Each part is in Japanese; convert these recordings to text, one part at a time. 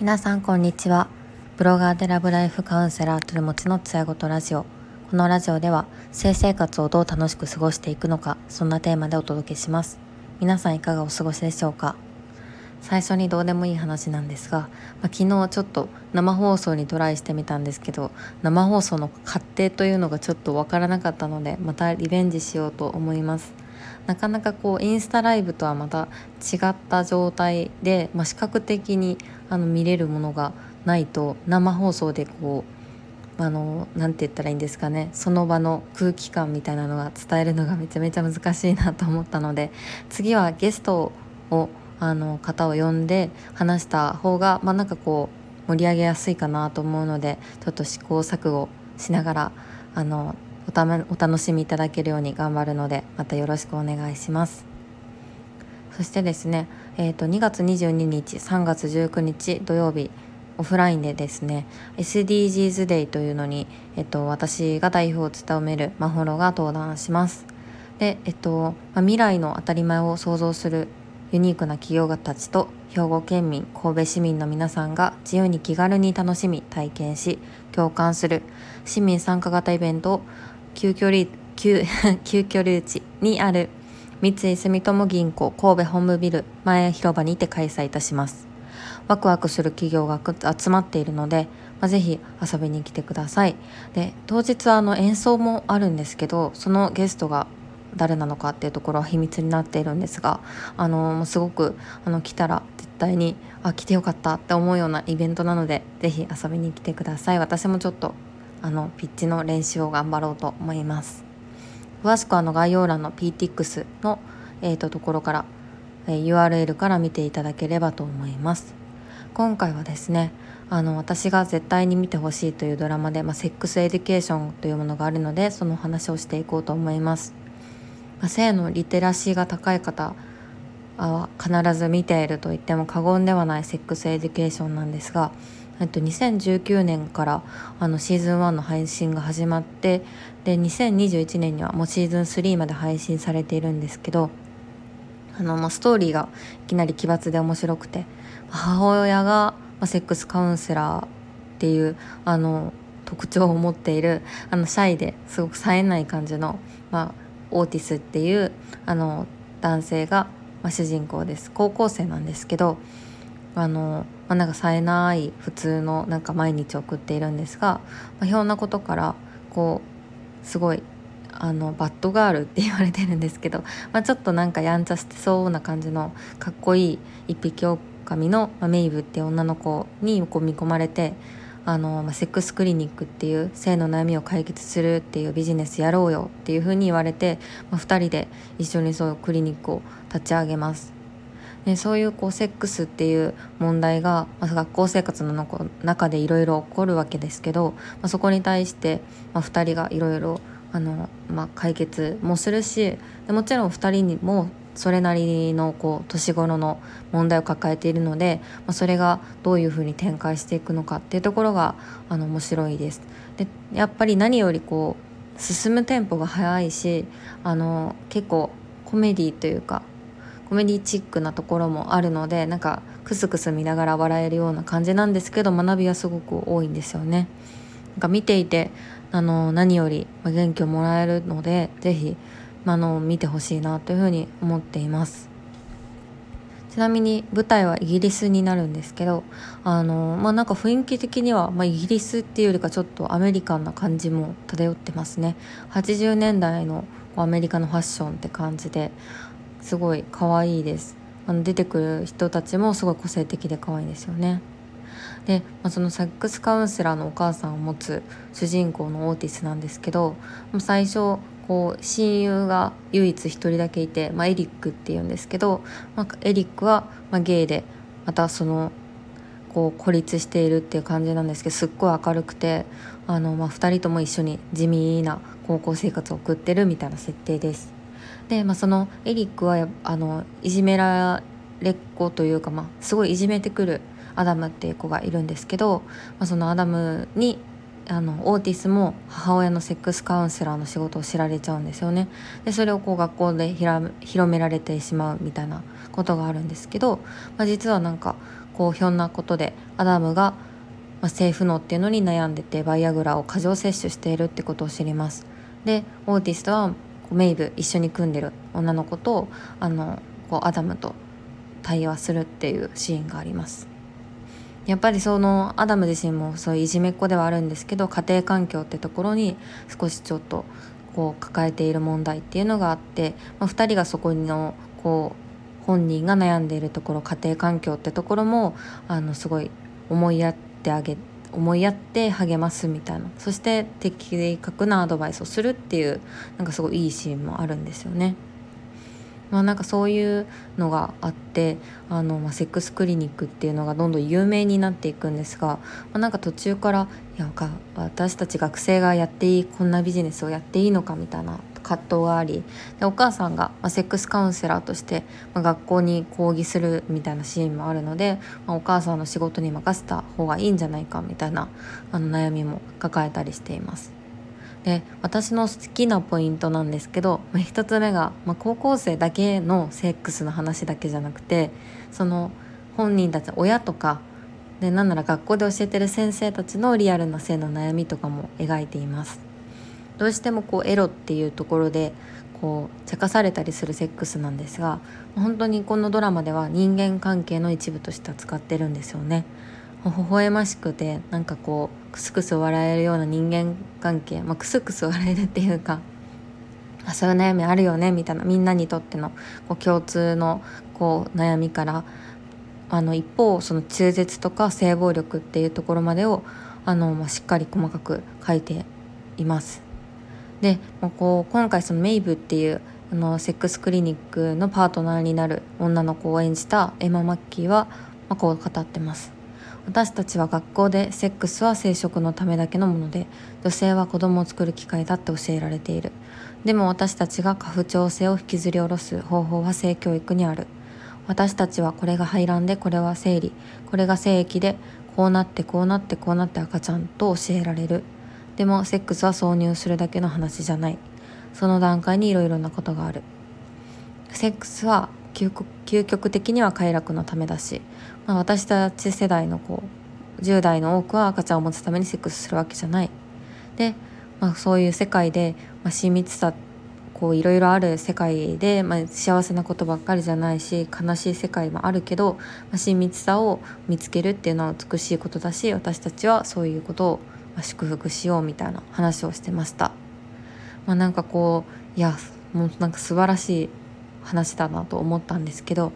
皆さんこんにちは。ブロガーでラブライフカウンセラーとるもちのつやごとラジオ。このラジオでは性生活をどう楽しく過ごしていくのかそんなテーマでお届けします。皆さんいかがお過ごしでしょうか？最初にどうでもいい話なんですが、まあ、昨日ちょっと生放送にトライしてみたんですけど生放送の勝手というのがちょっとわからなかったのでまたリベンジしようと思います。なかなかこうインスタライブとはまた違った状態で、まあ、視覚的にあの見れるものがないと生放送でこうあのなんて言ったらいいんですかねその場の空気感みたいなのが伝えるのがめちゃめちゃ難しいなと思ったので次はゲストをあの方を呼んで話した方がまあなんかこう盛り上げやすいかなと思うのでちょっと試行錯誤しながらあのおたお楽しみいただけるように頑張るのでまたよろしくお願いします。そしてですね、えーと、2月22日3月19日土曜日オフラインでですね SDGs デイというのに、えっと、私が代表を務めるマホロが登壇します。で、えっとまあ、未来の当たり前を創造するユニークな企業家たちと兵庫県民神戸市民の皆さんが自由に気軽に楽しみ体験し共感する市民参加型イベントを急距離急 急距離地にある三井住友銀行神戸本部ビル前広場にて開催いたします。ワクワクする企業が集まっているので、まあ、ぜひ遊びに来てください。で当日はあの演奏もあるんですけどそのゲストが誰なのかっていうところは秘密になっているんですがあのすごくあの来たら絶対にあ来てよかったって思うようなイベントなのでぜひ遊びに来てください。私もちょっとあのピッチの練習を頑張ろうと思います。詳しくあの概要欄の PTX の、えーと、ところから、えー、URL から見ていただければと思います。今回はですねあの私が絶対に見てほしいというドラマで、まあ、セックスエデュケーションというものがあるのでその話をしていこうと思います、まあ、性のリテラシーが高い方は必ず見ていると言っても過言ではないセックスエデュケーションなんですがえっと、2019年からあのシーズン1の配信が始まってで2021年にはもうシーズン3まで配信されているんですけどあの、まあ、ストーリーがいきなり奇抜で面白くて母親が、ま、セックスカウンセラーっていうあの特徴を持っているあのシャイですごく冴えない感じの、まあ、オーティスっていうあの男性が、まあ、主人公です。高校生なんですけどあの、まあ、なんか冴えない普通のなんか毎日送っているんですが、まあ、ひょんなことからこうすごいあのバッドガールって言われてるんですけど、まあ、ちょっとなんかやんちゃしてそうな感じのかっこいい一匹狼の、まあ、メイブっていう女の子にこう見込まれてあの、まあ、セックスクリニックっていう性の悩みを解決するっていうビジネスやろうよっていうふうに言われて、まあ、2人で一緒にそういうクリニックを立ち上げます。でそういうこうセックスっていう問題が、まあ、学校生活の中でいろいろ起こるわけですけど、まあ、そこに対して、まあ、2人がいろいろあの、まあ、解決もするしでもちろん2人にもそれなりのこう年頃の問題を抱えているので、まあ、それがどういうふうに展開していくのかっていうところがあの面白いです。でやっぱり何よりこう進むテンポが速いしあの結構コメディというかコメディチックなところもあるのでなんかクスクス見ながら笑えるような感じなんですけど学びはすごく多いんですよね。なんか見ていてあの何より元気をもらえるので是非あの見てほしいなというふうに思っています。ちなみに舞台はイギリスになるんですけどあのまあなんか雰囲気的には、まあ、イギリスっていうよりかちょっとアメリカンな感じも漂ってますね80年代のアメリカのファッションって感じですごい可愛いですあの出てくる人たちもすごい個性的で可愛いですよねで、まあ、そのサックスカウンセラーのお母さんを持つ主人公のオーティスなんですけど最初こう親友が唯一一人だけいて、まあ、エリックっていうんですけど、まあ、エリックはまゲイでまたそのこう孤立しているっていう感じなんですけどすっごい明るくてあの、ま、2人とも一緒に地味な高校生活を送ってるみたいな設定です。で、まあ、そのエリックはあのいじめられっ子というか、まあ、すごいいじめてくるアダムっていう子がいるんですけど、まあ、そのアダムにあのオーティスも母親のセックスカウンセラーの仕事を知られちゃうんですよね。でそれをこう学校で広められてしまうみたいなことがあるんですけど、まあ、実はなんかこうひょんなことでアダムが、まあ、性不能っていうのに悩んでてバイアグラを過剰摂取しているってことを知ります。でオーティスはとはメイブ一緒に組んでる女の子とあのこうアダムと対話するっていうシーンがあります。やっぱりそのアダム自身もそういういじめっ子ではあるんですけど家庭環境ってところに少しちょっとこう抱えている問題っていうのがあって、まあ、2人がそこのこう本人が悩んでいるところ家庭環境ってところもあのすごい思いやってあげ思いやって励ますみたいなそして的確なアドバイスをするっていうなんかすごいいいシーンもあるんですよね。まあ、なんかそういうのがあってあの、まあ、セックスクリニックっていうのがどんどん有名になっていくんですが、まあ、なんか途中からいや私たち学生がやっていいこんなビジネスをやっていいのかみたいな葛藤がありでお母さんが、ま、セックスカウンセラーとして、ま、学校に講義するみたいなシーンもあるので、ま、お母さんの仕事に任せた方がいいんじゃないかみたいなあの悩みも抱えたりしています。で私の好きなポイントなんですけど、まあ、1つ目が、まあ、高校生だけのセックスの話だけじゃなくてその本人たち親とかでなんなら学校で教えてる先生たちのリアルな性の悩みとかも描いていますどうしてもこうエロっていうところでこう茶化されたりするセックスなんですが本当にこのドラマでは人間関係の一部として扱ってるんですよね微笑ましくてなんかこうクスクス笑えるような人間関係、まあ、クスクス笑えるっていうかあそういう悩みあるよねみたいなみんなにとってのこう共通のこう悩みからあの一方その中絶とか性暴力っていうところまでをあの、まあ、しっかり細かく書いています。で、まあ、こう今回そのメイブっていうあのセックスクリニックのパートナーになる女の子を演じたエマ・マッキーは、まあ、こう語ってます。私たちは学校でセックスは生殖のためだけのもので女性は子供を作る機会だって教えられている。でも私たちが過不調性を引きずり下ろす方法は性教育にある。私たちはこれが排卵でこれは生理。これが精液でこうなってこうなってこうなって赤ちゃんと教えられる。でもセックスは挿入するだけの話じゃないその段階にいろいろなことがあるセックスは究極的には快楽のためだし、まあ、私たち世代のこう10代の多くは赤ちゃんを持つためにセックスするわけじゃない。で、まあ、そういう世界で、まあ、親密さこういろいろある世界で、まあ、幸せなことばっかりじゃないし悲しい世界もあるけど、まあ、親密さを見つけるっていうのは美しいことだし私たちはそういうことを、ま、祝福しようみたいな話をしてました。まあ、なんかこういやもうなんか素晴らしい話だなと思ったんですけど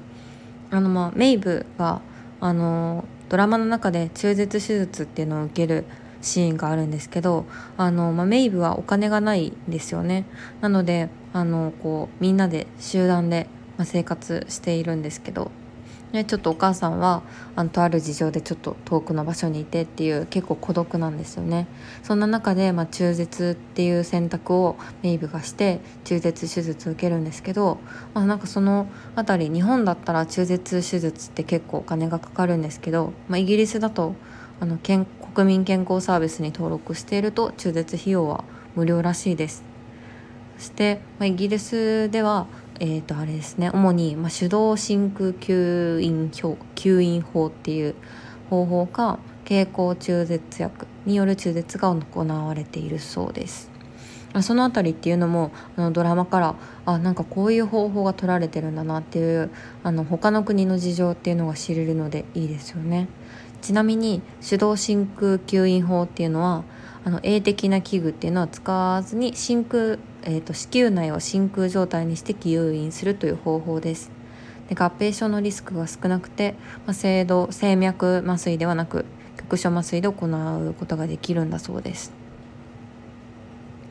あのまあメイブがあのドラマの中で中絶手術っていうのを受けるシーンがあるんですけどあの、まあ、メイブはお金がないんですよねなのであのこうみんなで集団で、生活しているんですけどね、ちょっとお母さんはあのとある事情でちょっと遠くの場所にいてっていう結構孤独なんですよね。そんな中で、まあ、中絶っていう選択をメイブがして中絶手術を受けるんですけど、まあ、なんかその辺り日本だったら中絶手術って結構お金がかかるんですけど、まあ、イギリスだとあの健国民健康サービスに登録していると中絶費用は無料らしいです。そして、まあ、イギリスではえー、とあれですね主に、まあ、手動真空吸引吸引法っていう方法か経口中絶薬による中絶が行われているそうです。その辺りっていうのもあのドラマからあなんかこういう方法が取られてるんだなっていうあの他の国の事情っていうのが知れるのでいいですよね。ちなみに手動真空吸引法っていうのはあの鋭的な器具っていうのは使わずに真空えーと、子宮内を真空状態にして吸引するという方法です。で合併症のリスクが少なくて、まあ、制度静脈麻酔ではなく局所麻酔で行うことができるんだそうです。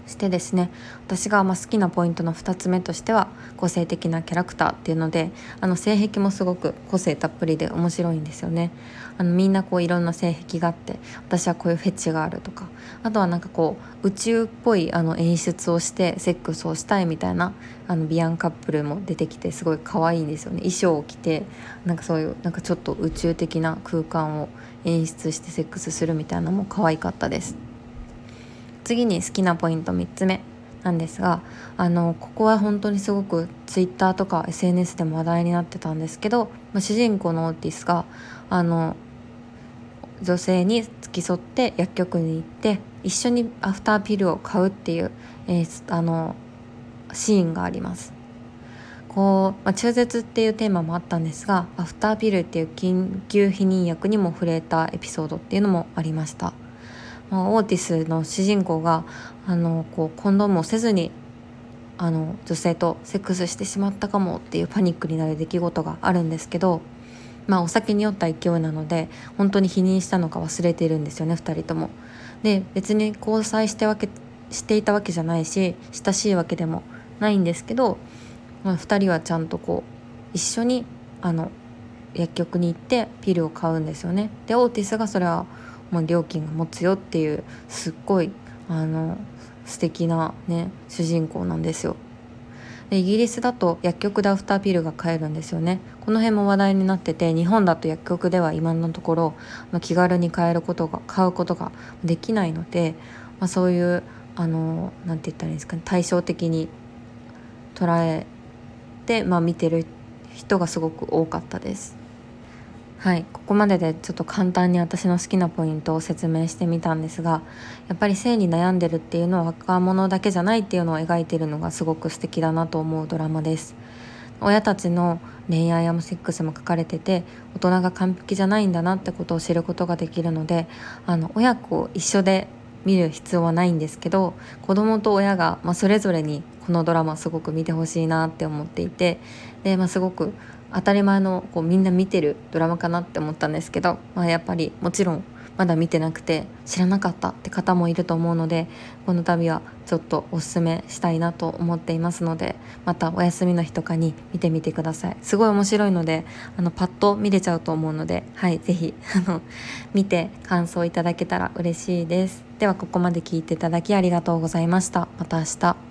してですね私がま好きなポイントの2つ目としては個性的なキャラクターっていうのであの性癖もすごく個性たっぷりで面白いんですよねあのみんなこういろんな性癖があって私はこういうフェチがあるとかあとはなんかこう宇宙っぽいあの演出をしてセックスをしたいみたいなあのビアンカップルも出てきてすごい可愛いんですよね衣装を着てなんかそういうなんかちょっと宇宙的な空間を演出してセックスするみたいなのも可愛かったです。次に好きなポイント3つ目なんですがあのここは本当にすごく Twitter とか SNS でも話題になってたんですけど、まあ、主人公のオーティスがあの女性に付き添って薬局に行って一緒にアフターピルを買うっていう、えー、あのシーンがあります。こう、まあ、中絶っていうテーマもあったんですがアフターピルっていう緊急避妊薬にも触れたエピソードっていうのもありました、オーティスの主人公があのこうコンドームをせずにあの女性とセックスしてしまったかもっていうパニックになる出来事があるんですけどまあお酒に酔った勢いなので本当に否認したのか忘れているんですよね2人とも。で別に交際してわけしていたわけじゃないし親しいわけでもないんですけど、まあ、2人はちゃんとこう一緒にあの薬局に行ってピルを買うんですよね。でオーティスがそれはもう料金が持つよっていうすっごいあの素敵なね主人公なんですよ。でイギリスだと薬局でアフターピルが買えるんですよねこの辺も話題になってて日本だと薬局では今のところ気軽に買えることが買うことができないので、まあ、そういうあのなんて言ったらいいんですかね対照的に捉えて、まあ、見てる人がすごく多かったです。はいここまででちょっと簡単に私の好きなポイントを説明してみたんですがやっぱり性に悩んでるっていうのは若者だけじゃないっていうのを描いてるのがすごく素敵だなと思うドラマです。親たちの恋愛やセックスも書かれてて大人が完璧じゃないんだなってことを知ることができるのであの親子を一緒で見る必要はないんですけど子供と親が、まあ、それぞれにこのドラマすごく見てほしいなって思っていてで、まあ、すごく当たり前のこうみんな見てるドラマかなって思ったんですけど、まあ、やっぱりもちろんまだ見てなくて知らなかったって方もいると思うのでこの度はちょっとおすすめしたいなと思っていますのでまたお休みの日とかに見てみてください。すごい面白いのであのパッと見れちゃうと思うのではい是非 見て感想いただけたら嬉しいです。ではここまで聞いていただきありがとうございました。また明日。